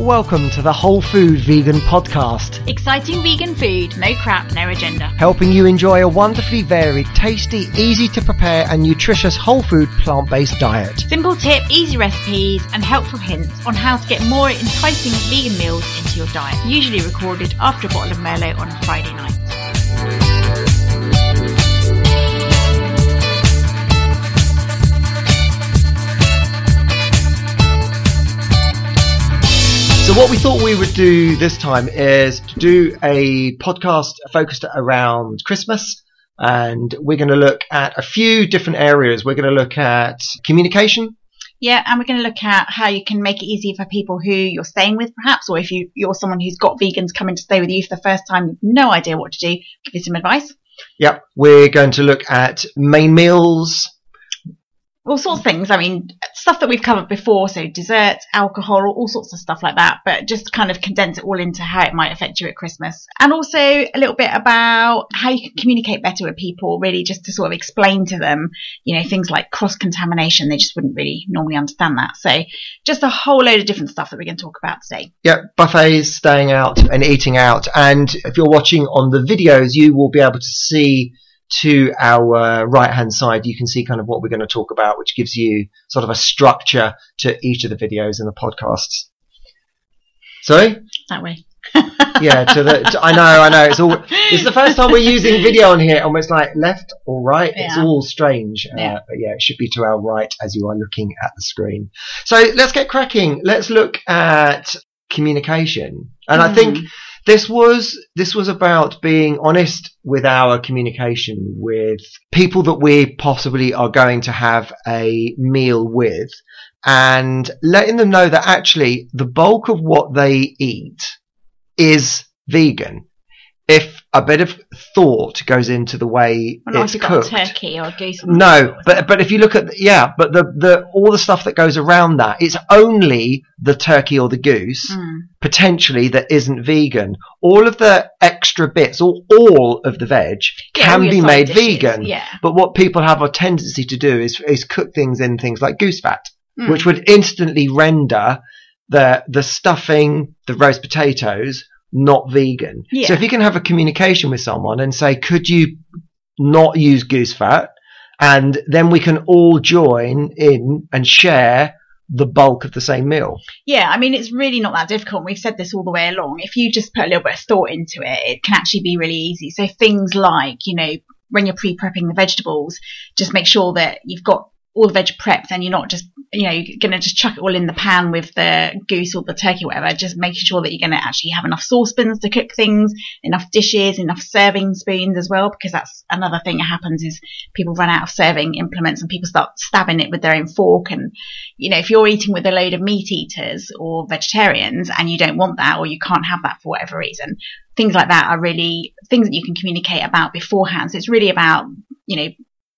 Welcome to the Whole Food Vegan Podcast, Exciting vegan food, no crap, no agenda. helping you enjoy a wonderfully varied, tasty, easy to prepare, and nutritious whole food plant based diet. Simple tip, easy recipes, and helpful hints on how to get more enticing vegan meals into your diet. Usually recorded after a bottle of Merlot on a Friday night. So, what we thought we would do this time is to do a podcast focused around Christmas. And we're going to look at a few different areas. We're going to look at communication, Yeah, and we're going to look at how you can make it easy for people who you're staying with, perhaps, or if you, you're someone who's got vegans coming to stay with you for the first time, you've no idea what to do, give you some advice. Yep. We're going to look at main meals. All sorts of things. I mean, stuff that we've covered before, so desserts, alcohol, all sorts of stuff like that, but just kind of condense it all into how it might affect you at Christmas. And also a little bit about how you can communicate better with people, really just to sort of explain to them, you know, things like cross contamination. They just wouldn't really normally understand that. So just a whole load of different stuff that we're going to talk about today. Yep. Buffets, staying out and eating out. And if you're watching on the videos, you will be able to see to our right hand side, you can see kind of what we're going to talk about, which gives you sort of a structure to each of the videos and the podcasts. Sorry? That way. Yeah, to the, to, I know, I know. It's all, it's the first time we're using video on here, almost like left or right. It's all strange. Yeah. Uh, but yeah, it should be to our right as you are looking at the screen. So let's get cracking. Let's look at communication. And I think this was, this was about being honest with our communication with people that we possibly are going to have a meal with and letting them know that actually the bulk of what they eat is vegan. If a bit of thought goes into the way Well, it's you've cooked. turkey or goose. No, but but if you look at yeah, but the the all the stuff that goes around that, it's only the turkey or the goose Mm. potentially that isn't vegan. All of the extra bits, or all of the veg, Yeah, can be made dishes, vegan. Yeah. But what people have a tendency to do is is cook things in things like goose fat, Mm. which would instantly render the the stuffing, the roast potatoes, not vegan. Yeah. So if you can have a communication with someone and say, could you not use goose fat, and then we can all join in and share the bulk of the same meal. Yeah, I mean, it's really not that difficult. We've said this all the way along. If you just put a little bit of thought into it, it can actually be really easy. So things like, you know, when you're pre-prepping the vegetables, just make sure that you've got all the veg prepped and you're not just, you know, you're going to just chuck it all in the pan with the goose or the turkey, whatever. Just making sure that you're going to actually have enough saucepans to cook things, enough dishes, enough serving spoons as well, because that's another thing that happens is people run out of serving implements and people start stabbing it with their own fork and you know, if you're eating with a load of meat eaters or vegetarians and you don't want that or you can't have that for whatever reason, things like that are really things that you can communicate about beforehand. So it's really about, you know,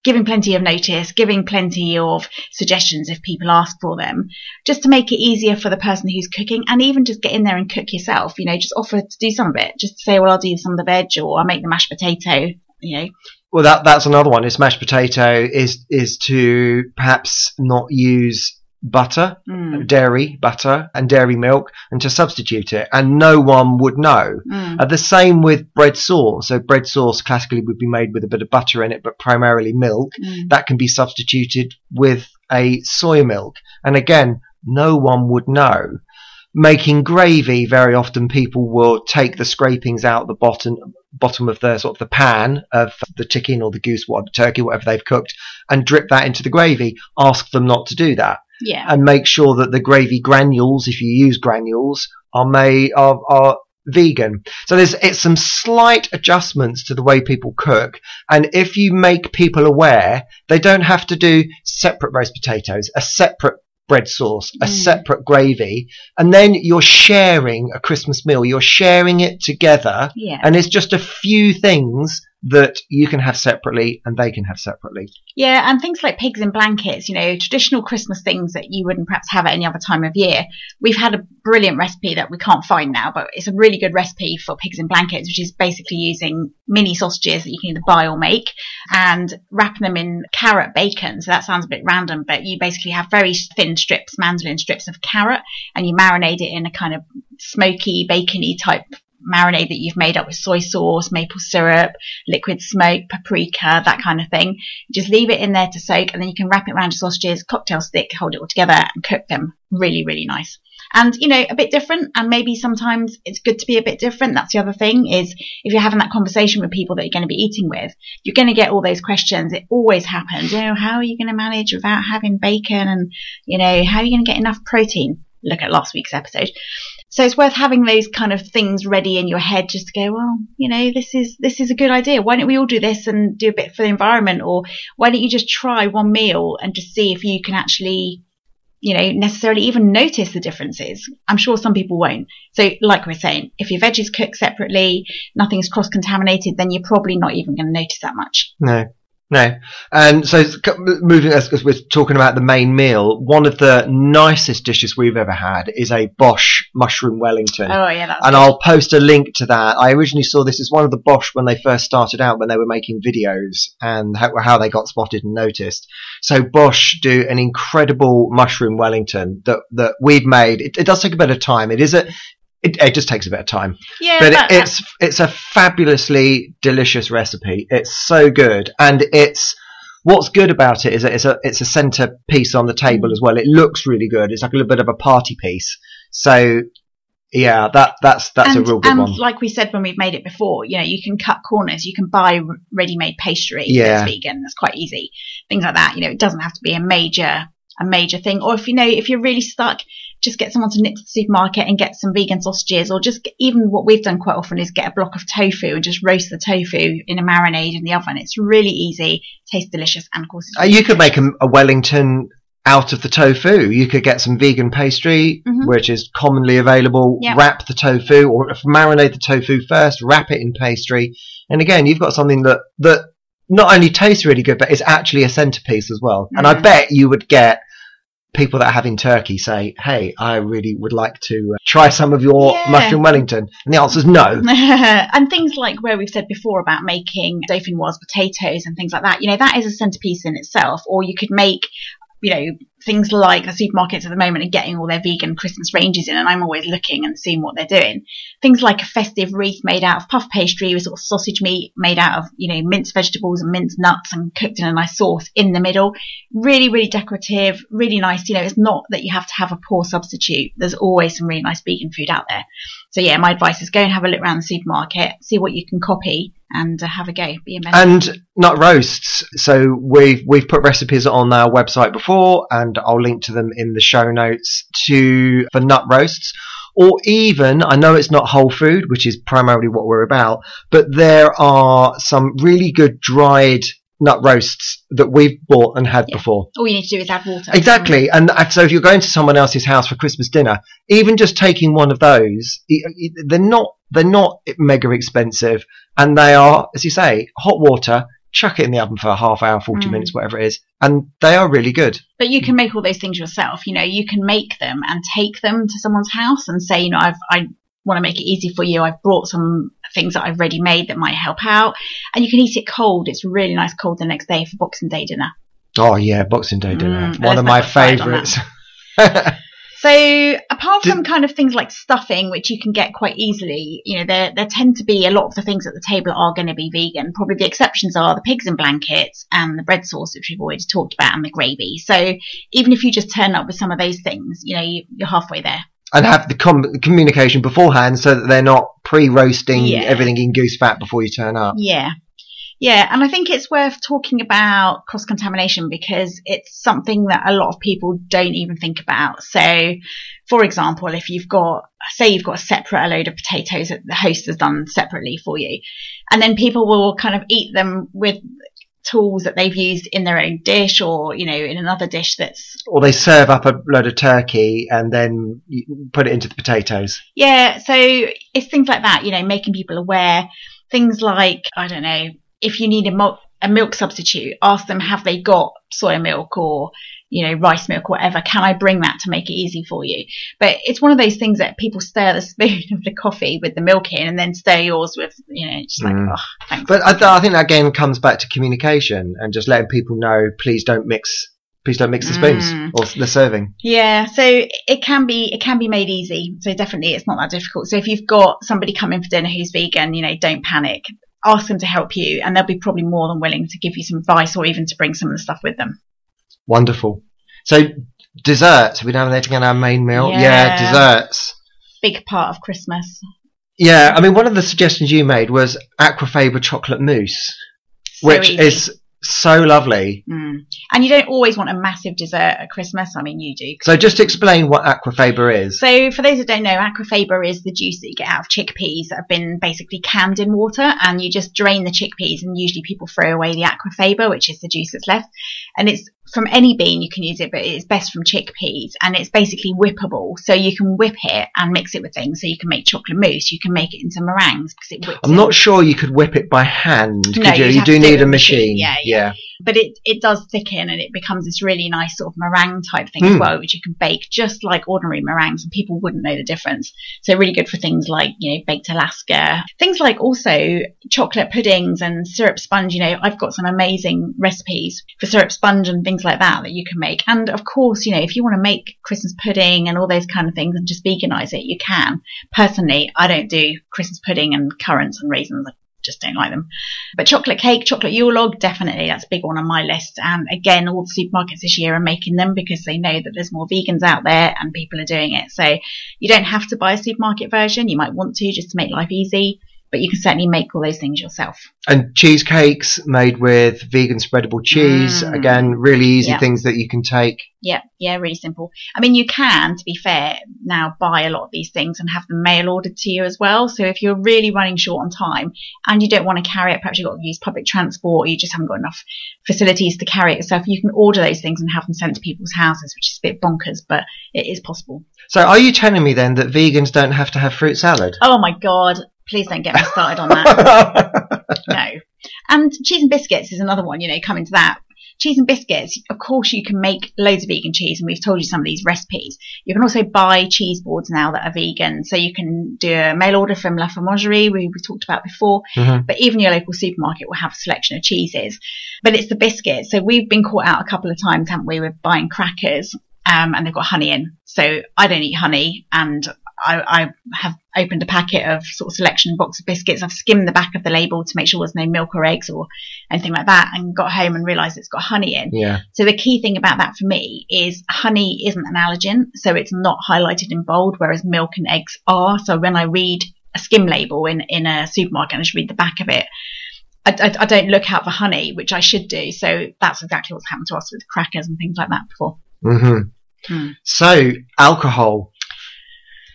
giving plenty of notice, giving plenty of suggestions if people ask for them, just to make it easier for the person who's cooking and even just get in there and cook yourself, you know, just offer to do some of it. Just say, well, I'll do some of the veg or I'll make the mashed potato, you know. Well, that that's another one. Is mashed potato is is to perhaps not use butter, Mm, dairy butter, and dairy milk, and to substitute it, and no one would know. mm, Uh, the same with bread sauce. So bread sauce classically would be made with a bit of butter in it, but primarily milk. mm. That can be substituted with a soy milk, and again, no one would know. Making gravy, very often people will take the scrapings out the bottom bottom of the sort of the pan of the chicken or the goose, what turkey, whatever they've cooked, and drip that into the gravy. Ask them not to do that Yeah. and make sure that the gravy granules, if you use granules, are made are, are vegan. So there's it's some slight adjustments to the way people cook, and if you make people aware, they don't have to do separate roast potatoes, a separate bread sauce, a Mm. separate gravy, and then you're sharing a Christmas meal. You're sharing it together, Yeah. and it's just a few things that you can have separately and they can have separately. Yeah, and things like pigs in blankets, you know, traditional Christmas things that you wouldn't perhaps have at any other time of year. We've had a brilliant recipe that we can't find now, but it's a really good recipe for pigs in blankets, which is basically using mini sausages that you can either buy or make and wrapping them in carrot bacon. So that sounds a bit random, but you basically have very thin strips, mandolin strips of carrot, and you marinate it in a kind of smoky, bacony type marinade that you've made up with soy sauce, maple syrup, liquid smoke, paprika, that kind of thing. Just leave it in there to soak and then you can wrap it around your sausages, cocktail stick, hold it all together and cook them. Really, really nice. And, you know, a bit different and maybe sometimes it's good to be a bit different. That's the other thing is if you're having that conversation with people that you're going to be eating with, you're going to get all those questions. It always happens. You know, how are you going to manage without having bacon and, you know, how are you going to get enough protein? Look at last week's episode. So it's worth having those kind of things ready in your head just to go, well, you know, this is this is a good idea. Why don't we all do this and do a bit for the environment? Or why don't you just try one meal and just see if you can actually, you know, necessarily even notice the differences? I'm sure some people won't. So like we're saying, if your veggies cook separately, nothing's cross contaminated, then you're probably not even going to notice that much. No. No. And so moving as, as, we're talking about the main meal, one of the nicest dishes we've ever had is a Bosh mushroom Wellington. Oh yeah, that's and good. I'll post a link to that. I originally saw this as one of the Bosh when they first started out when they were making videos and how, how they got spotted and noticed. So Bosh do an incredible mushroom Wellington that that we've made. It, it does take a bit of time. It is a it, it, just takes a bit of time. Yeah, but that- it, it's it's a fabulously delicious recipe. It's so good, and it's what's good about it is that it's a it's a centre piece on the table Mm. as well. It looks really good. It's like a little bit of a party piece. So yeah, that that's that's and, a real good and one. like we said when we've made it before, you know, you can cut corners. You can buy ready-made pastry Yeah. that's vegan. That's quite easy. Things like that. You know, it doesn't have to be a major a major thing. Or if you know, if you're really stuck, just get someone to nip to the supermarket and get some vegan sausages. Or just get, even what we've done quite often is get a block of tofu and just roast the tofu in a marinade in the oven. It's really easy, tastes delicious, and of course, it's Uh, you could make a, a Wellington out of the tofu. You could get some vegan pastry, Mhm. which is commonly available. Yep. Wrap the tofu, or marinate the tofu first. Wrap it in pastry, and again, you've got something that that not only tastes really good, but is actually a centerpiece as well. And I Mhm. bet you would get people that have in turkey say, "Hey, I really would like to uh, try some of your Yeah. mushroom Wellington," and the answer is no. and things like where we've said before about making dauphinoise potatoes and things like that, you know, that is a centerpiece in itself. Or you could make, you know, things like the supermarkets at the moment are getting all their vegan Christmas ranges in, and I'm always looking and seeing what they're doing. Things like a festive wreath made out of puff pastry with sort of sausage meat made out of, you know, minced vegetables and minced nuts and cooked in a nice sauce in the middle. Really, really decorative, really nice. You know, it's not that you have to have a poor substitute. There's always some really nice vegan food out there. So yeah, my advice is go and have a look around the supermarket, see what you can copy, and uh, have a go. Be a member. and nut roasts. So we've we've put recipes on our website before, and I'll link to them in the show notes to for nut roasts. Or even, I know it's not whole food, which is primarily what we're about, but there are some really good dried nut roasts that we've bought and had Yeah. before. All you need to do is add water. Exactly, and so if you're going to someone else's house for Christmas dinner, even just taking one of those, they're not they're not mega expensive, and they are, as you say, hot water. Chuck it in the oven for a half hour, forty Mm. minutes, whatever it is, and they are really good. But you can make all those things yourself. You know, you can make them and take them to someone's house and say, you know, I've, I want to make it easy for you. I've brought some things that I've ready made that might help out. And you can eat it cold. It's really nice cold the next day for Boxing Day dinner. Oh yeah, Boxing Day dinner, Mm, one of my get started on favourites. So apart Did- from kind of things like stuffing, which you can get quite easily, you know, there there tend to be a lot of the things at the table are going to be vegan. Probably the exceptions are the pigs in blankets and the bread sauce, which we've already talked about, and the gravy. So even if you just turn up with some of those things, you know, you, you're halfway there. and have the com- communication beforehand so that they're not pre-roasting Yeah. everything in goose fat before you turn up. Yeah. Yeah, and I think it's worth talking about cross contamination because it's something that a lot of people don't even think about. So, for example, if you've got, say, you've got a separate load of potatoes that the host has done separately for you, and then people will kind of eat them with tools that they've used in their own dish or, you know, in another dish that's Or they serve up a load of turkey and then you put it into the potatoes. Yeah, so it's things like that, you know, making people aware. Things like, I don't know, if you need a, mul- a milk substitute, ask them have they got soy milk or you know rice milk or whatever. Can I bring that to make it easy for you? But it's one of those things that people stir the spoon of the coffee with the milk in, and then stir yours with you know just like Mm. oh thanks. But I, th- I think that again comes back to communication and just letting people know, please don't mix, please don't mix the spoons Mm. or the serving. Yeah, so it can be it can be made easy. So definitely it's not that difficult. So if you've got somebody coming for dinner who's vegan, you know, don't panic. Ask them to help you and they'll be probably more than willing to give you some advice or even to bring some of the stuff with them. Wonderful. So desserts, we have anything on our main meal. Yeah. Yeah. desserts. Big part of Christmas. Yeah, I mean, one of the suggestions you made was Aquafaba chocolate mousse, So which easy. is so lovely. Mm. And you don't always want a massive dessert at Christmas. I mean, you do. So just explain what Aquafaba is. So, for those that don't know, aquafaba is the juice that you get out of chickpeas that have been basically canned in water, and you just drain the chickpeas, and usually people throw away the aquafaba, which is the juice that's left. And it's from any bean you can use it, but it's best from chickpeas, and it's basically whippable. So you can whip it and mix it with things. So you can make chocolate mousse, you can make it into meringues because it whips. I'm not sure you could whip it by hand, No, could you? You do need a machine. machine. Yeah, yeah. But it it does thicken and it becomes this really nice sort of meringue type thing as Mm. well, which you can bake just like ordinary meringues, and people wouldn't know the difference. So really good for things like you know baked Alaska, things like also chocolate puddings and syrup sponge. You know, I've got some amazing recipes for syrup sponge and things like that that you can make. And of course, you know, if you want to make Christmas pudding and all those kind of things and just veganize it, you can. Personally, I don't do Christmas pudding and currants and raisins. I just don't like them. But chocolate cake, chocolate Yule log, definitely that's a big one on my list. And again, all the supermarkets this year are making them because they know that there's more vegans out there and people are doing it. So you don't have to buy a supermarket version. You might want to just to make life easy, but you can certainly make all those things yourself. And cheesecakes made with vegan spreadable cheese. Mm. Again, really easy Yeah. things that you can take. Yeah, yeah, really simple. I mean, you can, to be fair, now buy a lot of these things and have them mail ordered to you as well. So if you're really running short on time and you don't want to carry it, perhaps you've got to use public transport or you just haven't got enough facilities to carry it yourself, you can order those things and have them sent to people's houses, which is a bit bonkers, but it is possible. So are you telling me then that vegans don't have to have fruit salad? Oh my God, please don't get me started on that. no. And cheese and biscuits is another one, you know, coming to that. Cheese and biscuits, of course, you can make loads of vegan cheese, and we've told you some of these recipes. You can also buy cheese boards now that are vegan, so you can do a mail order from La Fauxmagerie, we, we talked about before. Mhm. But even your local supermarket will have a selection of cheeses. But it's the biscuits. So we've been caught out a couple of times, haven't we, with buying crackers, um, and they've got honey in. So I don't eat honey, and I, I have opened a packet of sort of selection box of biscuits. I've skimmed the back of the label to make sure there's no milk or eggs or anything like that, and got home and realised it's got honey in. Yeah. So the key thing about that for me is honey isn't an allergen, so it's not highlighted in bold, whereas milk and eggs are. So when I read a skim label in, in a supermarket and I just read the back of it, I, I, I don't look out for honey, which I should do. So that's exactly what's happened to us with crackers and things like that before. hmm Hmm. So alcohol.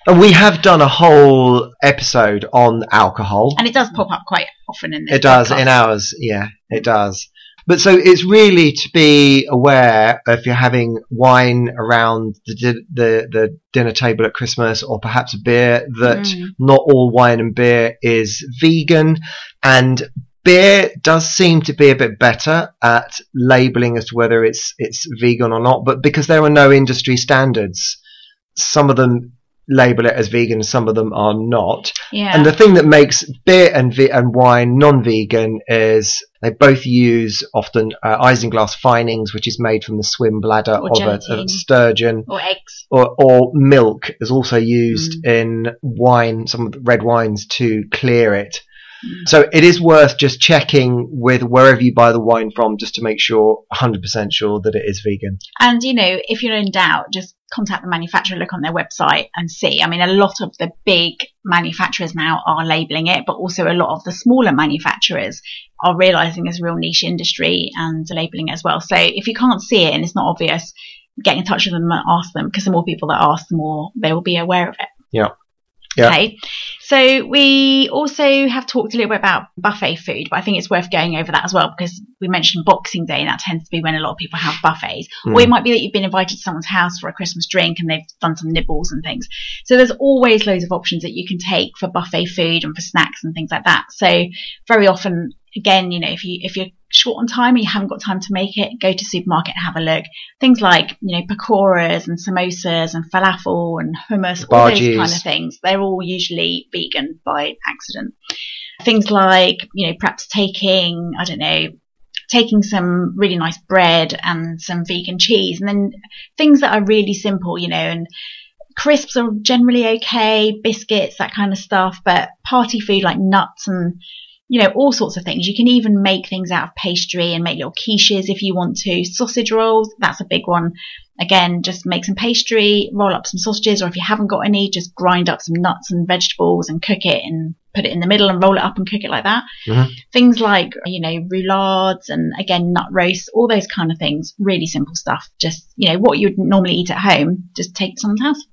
And we have done a whole episode on alcohol. And it does pop up quite often in this. It does podcast. in ours, yeah, it does. But so it's really to be aware if you're having wine around the di- the, the dinner table at Christmas, or perhaps a beer, that Mm. not all wine and beer is vegan, and beer does seem to be a bit better at labeling as to whether it's it's vegan or not. But because there are no industry standards, some of them label it as vegan, some of them are not. Yeah. And the thing that makes beer and ve- and wine non-vegan is they both use often uh, isinglass finings, which is made from the swim bladder Or of a, a sturgeon, or eggs. or, or milk is also used Mm. in wine, some of the red wines to clear it. Mm. So it is worth just checking with wherever you buy the wine from, just to make sure, 100% sure that it is vegan. And you know, if you're in doubt, just contact the manufacturer, look on their website and see. I mean, a lot of the big manufacturers now are labeling it, but also a lot of the smaller manufacturers are realizing it's a real niche industry and labeling it as well. So if you can't see it and it's not obvious, get in touch with them and ask them because the more people that ask, the more they will be aware of it. Yeah. Yeah. Okay. So we also have talked a little bit about buffet food, but I think it's worth going over that as well because we mentioned Boxing Day and that tends to be when a lot of people have buffets. Or it Mm. might be that you've been invited to someone's house for a Christmas drink and they've done some nibbles and things. So there's always loads of options that you can take for buffet food and for snacks and things like that. So very often again, you know, if you if you're short on time and you haven't got time to make it, go to supermarket and have a look. Things like you know pakoras and samosas and falafel and hummus, all those kind of things. They're all usually vegan by accident. Things like you know perhaps taking I don't know taking some really nice bread and some vegan cheese and then things that are really simple, you know, and crisps are generally okay, biscuits, that kind of stuff, but party food like nuts and you know, all sorts of things. You can even make things out of pastry and make little quiches if you want to. Sausage rolls, that's a big one. Again, just make some pastry, roll up some sausages, or if you haven't got any, just grind up some nuts and vegetables and cook it and put it in the middle and roll it up and cook it like that. Mm-hmm. Things like, you know, roulades and again, nut roasts, all those kind of things. Really simple stuff. Just, you know, what you'd normally eat at home, just take to someone's house.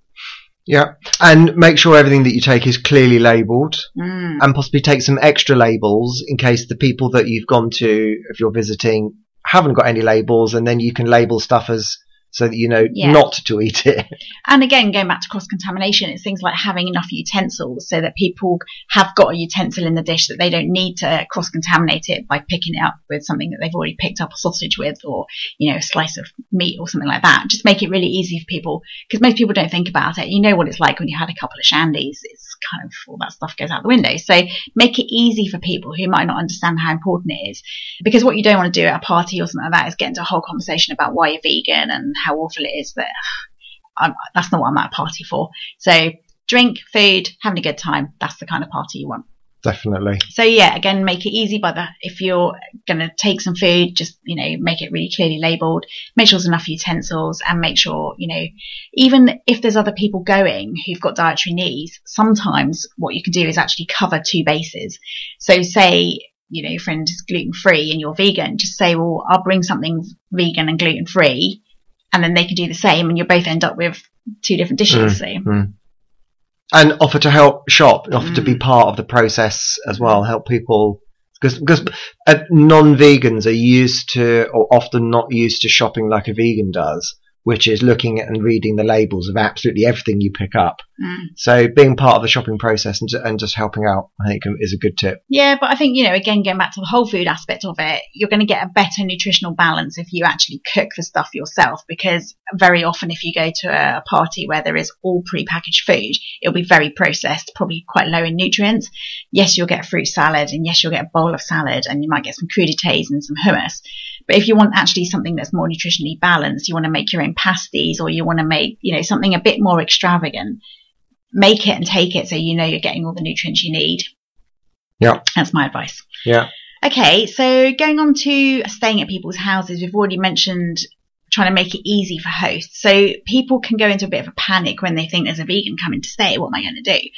Yeah, and make sure everything that you take is clearly labelled, mm. and possibly take some extra labels in case the people that you've gone to, if you're visiting, haven't got any labels, and then you can label stuff as so that you know yeah. not to eat it. And again, going back to cross contamination, it's things like having enough utensils so that people have got a utensil in the dish that they don't need to cross contaminate it by picking it up with something that they've already picked up a sausage with or, you know, a slice of meat or something like that. Just make it really easy for people because most people don't think about it. You know what it's like when you had a couple of shandies. It's kind of all that stuff goes out the window. So make it easy for people who might not understand how important it is. Because what you don't want to do at a party or something like that is get into a whole conversation about why you're vegan and how awful it is, that I'm, that's not what I'm at a party for. So drink, food, having a good time. That's the kind of party you want. Definitely. So yeah, again, make it easy by the, if you're going to take some food, just, you know, make it really clearly labeled, make sure there's enough utensils and make sure, you know, even if there's other people going who've got dietary needs, sometimes what you can do is actually cover two bases. So say, you know, your friend is gluten free and you're vegan, just say, well, I'll bring something vegan and gluten free and then they can do the same, and you both end up with two different dishes. Mm, so. Mm. And offer to help shop, offer mm. to be mm. part of the process as well, help people because because uh, non-vegans are used to or often not used to shopping like a vegan does which is looking at and reading the labels of absolutely everything you pick up. Mm. So being part of the shopping process and, and just helping out, I think, is a good tip. Yeah, but I think, you know, again, going back to the whole food aspect of it, you're going to get a better nutritional balance if you actually cook the stuff yourself because very often if you go to a party where there is all pre-packaged food, it'll be very processed, probably quite low in nutrients. Yes, you'll get a fruit salad and yes, you'll get a bowl of salad and you might get some crudités and some hummus. But if you want actually something that's more nutritionally balanced, you want to make your own pasties or you want to make, you know, something a bit more extravagant, make it and take it so you know you're getting all the nutrients you need. Yeah. That's my advice. Yeah. Okay, so going on to staying at people's houses, we've already mentioned trying to make it easy for hosts. So people can go into a bit of a panic when they think there's a vegan coming to stay. What am I going to do?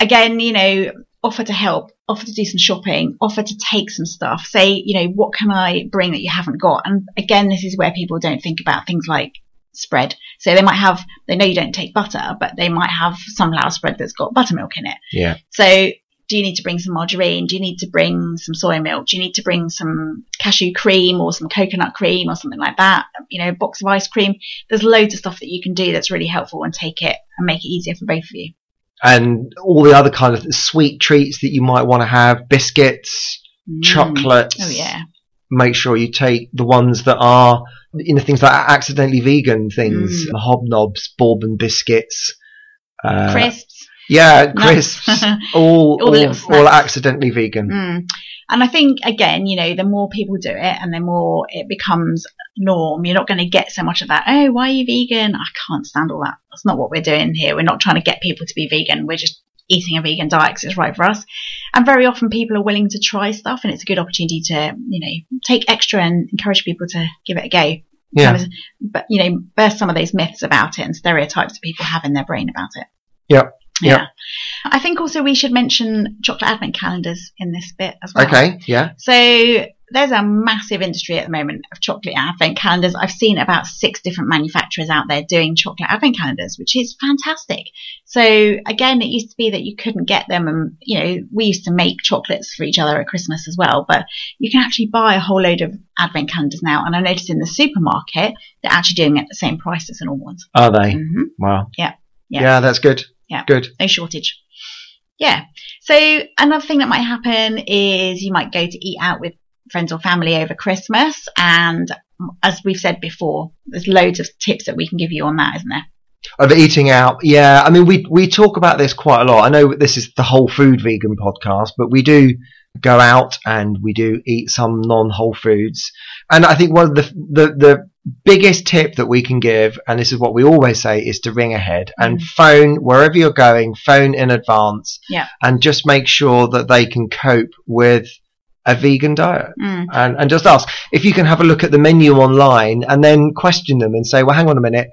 Again, you know, offer to help, offer to do some shopping, offer to take some stuff. Say, you know, what can I bring that you haven't got? And again, this is where people don't think about things like spread. So they might have, they know you don't take butter, but they might have sunflower spread that's got buttermilk in it. Yeah. So do you need to bring some margarine? Do you need to bring some soy milk? Do you need to bring some cashew cream or some coconut cream or something like that? You know, a box of ice cream. There's loads of stuff that you can do that's really helpful and take it and make it easier for both of you and all the other kind of sweet treats that you might want to have, biscuits, mm. chocolates. Oh yeah. Make sure you take the ones that are, you know, things like accidentally vegan things, mm. hobnobs, bourbon biscuits, uh, crisps. Yeah, crisps. all, all, all, all, accidentally vegan. Mm. And I think again, you know, the more people do it and the more it becomes norm, you're not going to get so much of that. Oh, why are you vegan? I can't stand all that. That's not what we're doing here. We're not trying to get people to be vegan. We're just eating a vegan diet because it's right for us. And very often people are willing to try stuff and it's a good opportunity to, you know, take extra and encourage people to give it a go. Yeah. But, you know, burst some of those myths about it and stereotypes that people have in their brain about it. Yeah. Yeah. I think also we should mention chocolate advent calendars in this bit as well. Okay, yeah. So there's a massive industry at the moment of chocolate advent calendars. I've seen about six different manufacturers out there doing chocolate advent calendars, which is fantastic. So again, it used to be that you couldn't get them and, you know, we used to make chocolates for each other at Christmas as well, but you can actually buy a whole load of advent calendars now. And I noticed in the supermarket, they're actually doing it at the same price as the normal ones. Are they? Mm-hmm. Wow. Yeah. Yeah. Yeah, that's good. Yeah. Good. No shortage. Yeah. So another thing that might happen is you might go to eat out with friends or family over Christmas. And as we've said before, there's loads of tips that we can give you on that, isn't there? Of eating out, yeah. I mean, we we talk about this quite a lot. I know this is the whole food vegan podcast, but we do go out and we do eat some non-whole foods. And I think one of the the the biggest tip that we can give, and this is what we always say, is to ring ahead and phone wherever you're going, phone in advance, Yeah. and just make sure that they can cope with a vegan diet. Mm. And, and just ask if you can have a look at the menu online and then question them and say, well, hang on a minute,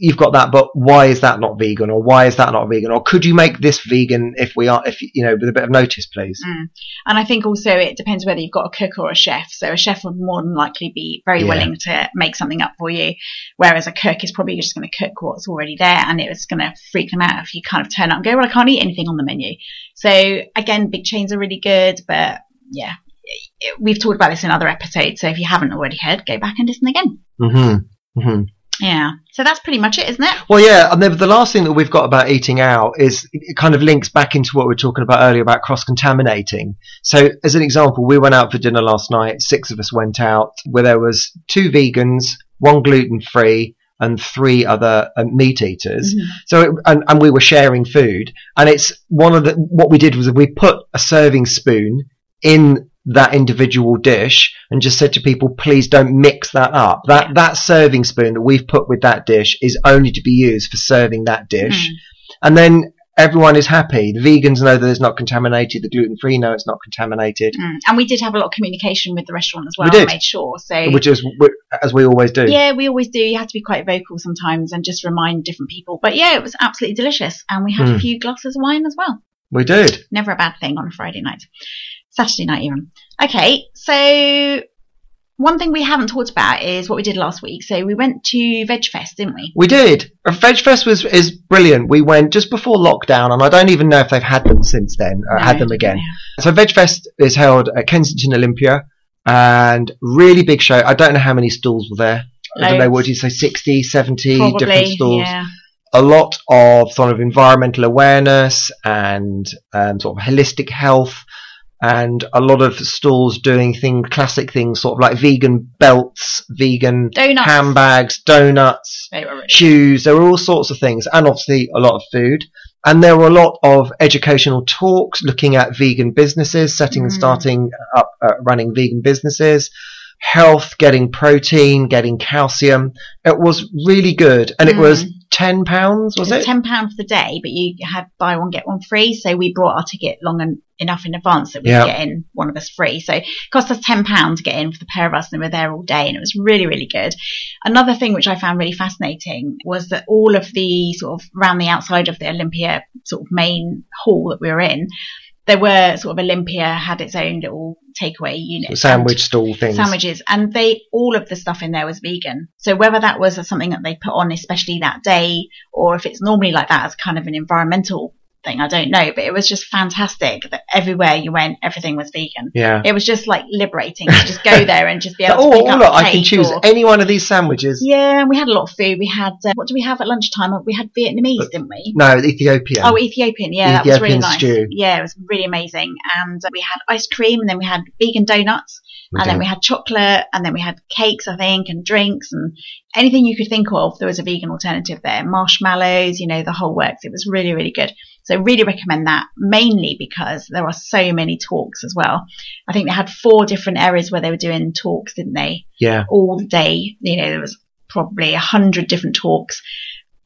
you've got that, but why is that not vegan, or why is that not vegan, or could you make this vegan if we are, if you know, with a bit of notice, please. Mm. And I think also it depends whether you've got a cook or a chef. So a chef would more than likely be very Yeah. willing to make something up for you, whereas a cook is probably just going to cook what's already there, and it's going to freak them out if you kind of turn up and go, "Well, I can't eat anything on the menu." So again, big chains are really good, but yeah, we've talked about this in other episodes. So if you haven't already heard, go back and listen again. hmm hmm Yeah. So that's pretty much it, isn't it? Well, yeah, and then the last thing that we've got about eating out is it kind of links back into what we were talking about earlier about cross contaminating. So, as an example, we went out for dinner last night. Six of us went out, where there was two vegans, one gluten free, and three other uh, meat eaters. Mhm. So, it, and, and we were sharing food, and it's one of the what we did was we put a serving spoon in that individual dish and just said to people, please don't mix that up. That Yeah. that serving spoon that we've put with that dish is only to be used for serving that dish, Mm. and then everyone is happy. The vegans know that it's not contaminated. The gluten free know it's not contaminated, Mm. And we did have a lot of communication with the restaurant as well. We did. Made sure. So which is as we always do. Yeah, we always do. You have to be quite vocal sometimes and just remind different people. But yeah, it was absolutely delicious. And we had a Mm. few glasses of wine as well. We did. Never a bad thing on a Friday night. Saturday night even. Okay, so one thing we haven't talked about is what we did last week. So we went to VegFest, didn't we? We did. VegFest was is brilliant. We went just before lockdown, and I don't even know if they've had them since then. Uh, had them again. So VegFest is held at Kensington Olympia, and really big show. I don't know how many stalls were there. I don't know. What do you say? 60, 70 Probably, different stalls. yeah. A lot of sort of environmental awareness and um, sort of holistic health. And a lot of stalls doing thing, classic things, sort of like vegan belts, vegan Donuts. handbags, donuts, They were really shoes. There were all sorts of things, and obviously a lot of food. And there were a lot of educational talks looking at vegan businesses, setting and Mm. starting up, uh, running vegan businesses, health, getting protein, getting calcium. It was really good, and it was Mm. ten pounds, was It it? ten pound for the day, but you had buy one get one free. So we brought our ticket long en- enough in advance that we could get in one of us free. So it cost us ten pound to get in for the pair of us, and we were there all day, and it was really really good. Another thing which I found really fascinating was that all of the sort of around the outside of the Olympia sort of main hall that we were in. There were sort of Olympia had its own little takeaway unit, Sandwich stall things. sandwiches. And they all of the stuff in there was vegan. So whether that was something that they put on especially that day or if it's normally like that as kind of an environmental thing i don't know but it was just fantastic that everywhere you went everything was vegan Yeah. it was just like liberating to just go there and just be able oh, to pick oh, up look, I can choose or- any one of these sandwiches. yeah and we had a lot of food we had uh, what do we have at lunchtime we had vietnamese didn't we No, Ethiopian. Oh, Ethiopian. Yeah, that was really nice. stew. Yeah, it was really amazing. And uh, we had ice cream, and then we had vegan donuts, We and then we had chocolate, and then we had cakes, I think, and drinks, and anything you could think of. There was a vegan alternative there. Marshmallows, you know, the whole works. It was really, really good. So really recommend that, mainly because there are so many talks as well. I think they had four different areas where they were doing talks, didn't they? yeah. all day. You know, there was probably a hundred different talks,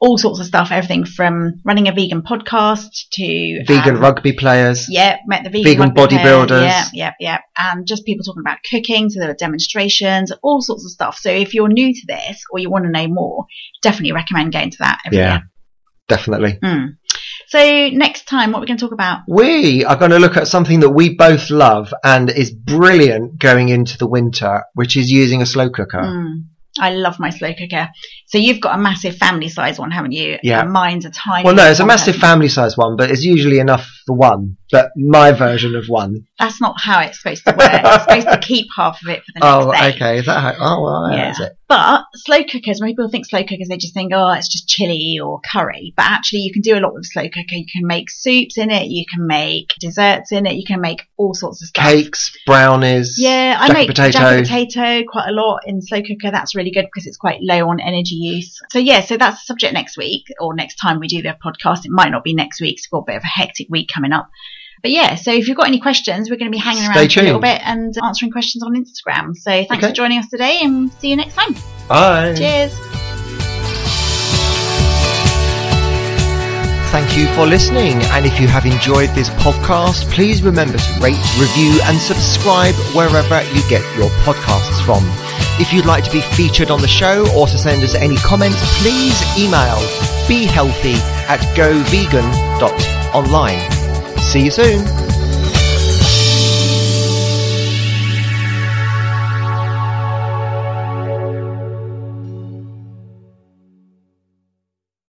all sorts of stuff, everything from running a vegan podcast to Vegan um, rugby players. Yeah, met the vegan, Vegan bodybuilders. Yeah, yeah, yeah. And just people talking about cooking. So there were demonstrations, all sorts of stuff. So if you're new to this or you want to know more, definitely recommend going to that every Yeah. year. Definitely. Mm. So next time, what we're going to talk about? We are going to look at something that we both love and is brilliant going into the winter, which is using a slow cooker. Mm. I love my slow cooker. So you've got a massive family size one, haven't you? Yeah. And mine's a tiny. Well, no, it's a massive family size one, but it's usually enough for one. But my version of one. That's not how it's supposed to work. it's supposed to keep half of it for the next Oh, day. okay. Is that how? Oh, well. Yeah. that's it. But slow cookers, when people think slow cookers, they just think, oh, it's just chili or curry. But actually, you can do a lot with slow cooker. You can make soups in it. You can make desserts in it. You can make all sorts of stuff. Cakes, brownies. Yeah, I make potato. jacket potato quite a lot in slow cooker. That's really good because it's quite low on energy use. So yeah, so that's the subject next week or next time we do the podcast. It might not be next week. 'cause we've got a bit of a hectic week coming up. But yeah, so if you've got any questions, we're going to be hanging Stay around for a little bit and answering questions on Instagram. So thanks Okay. for joining us today and see you next time. Bye. Cheers. Thank you for listening. And if you have enjoyed this podcast, please remember to rate, review, and subscribe wherever you get your podcasts from. If you'd like to be featured on the show or to send us any comments, please email behealthy at govegan.online. See you soon.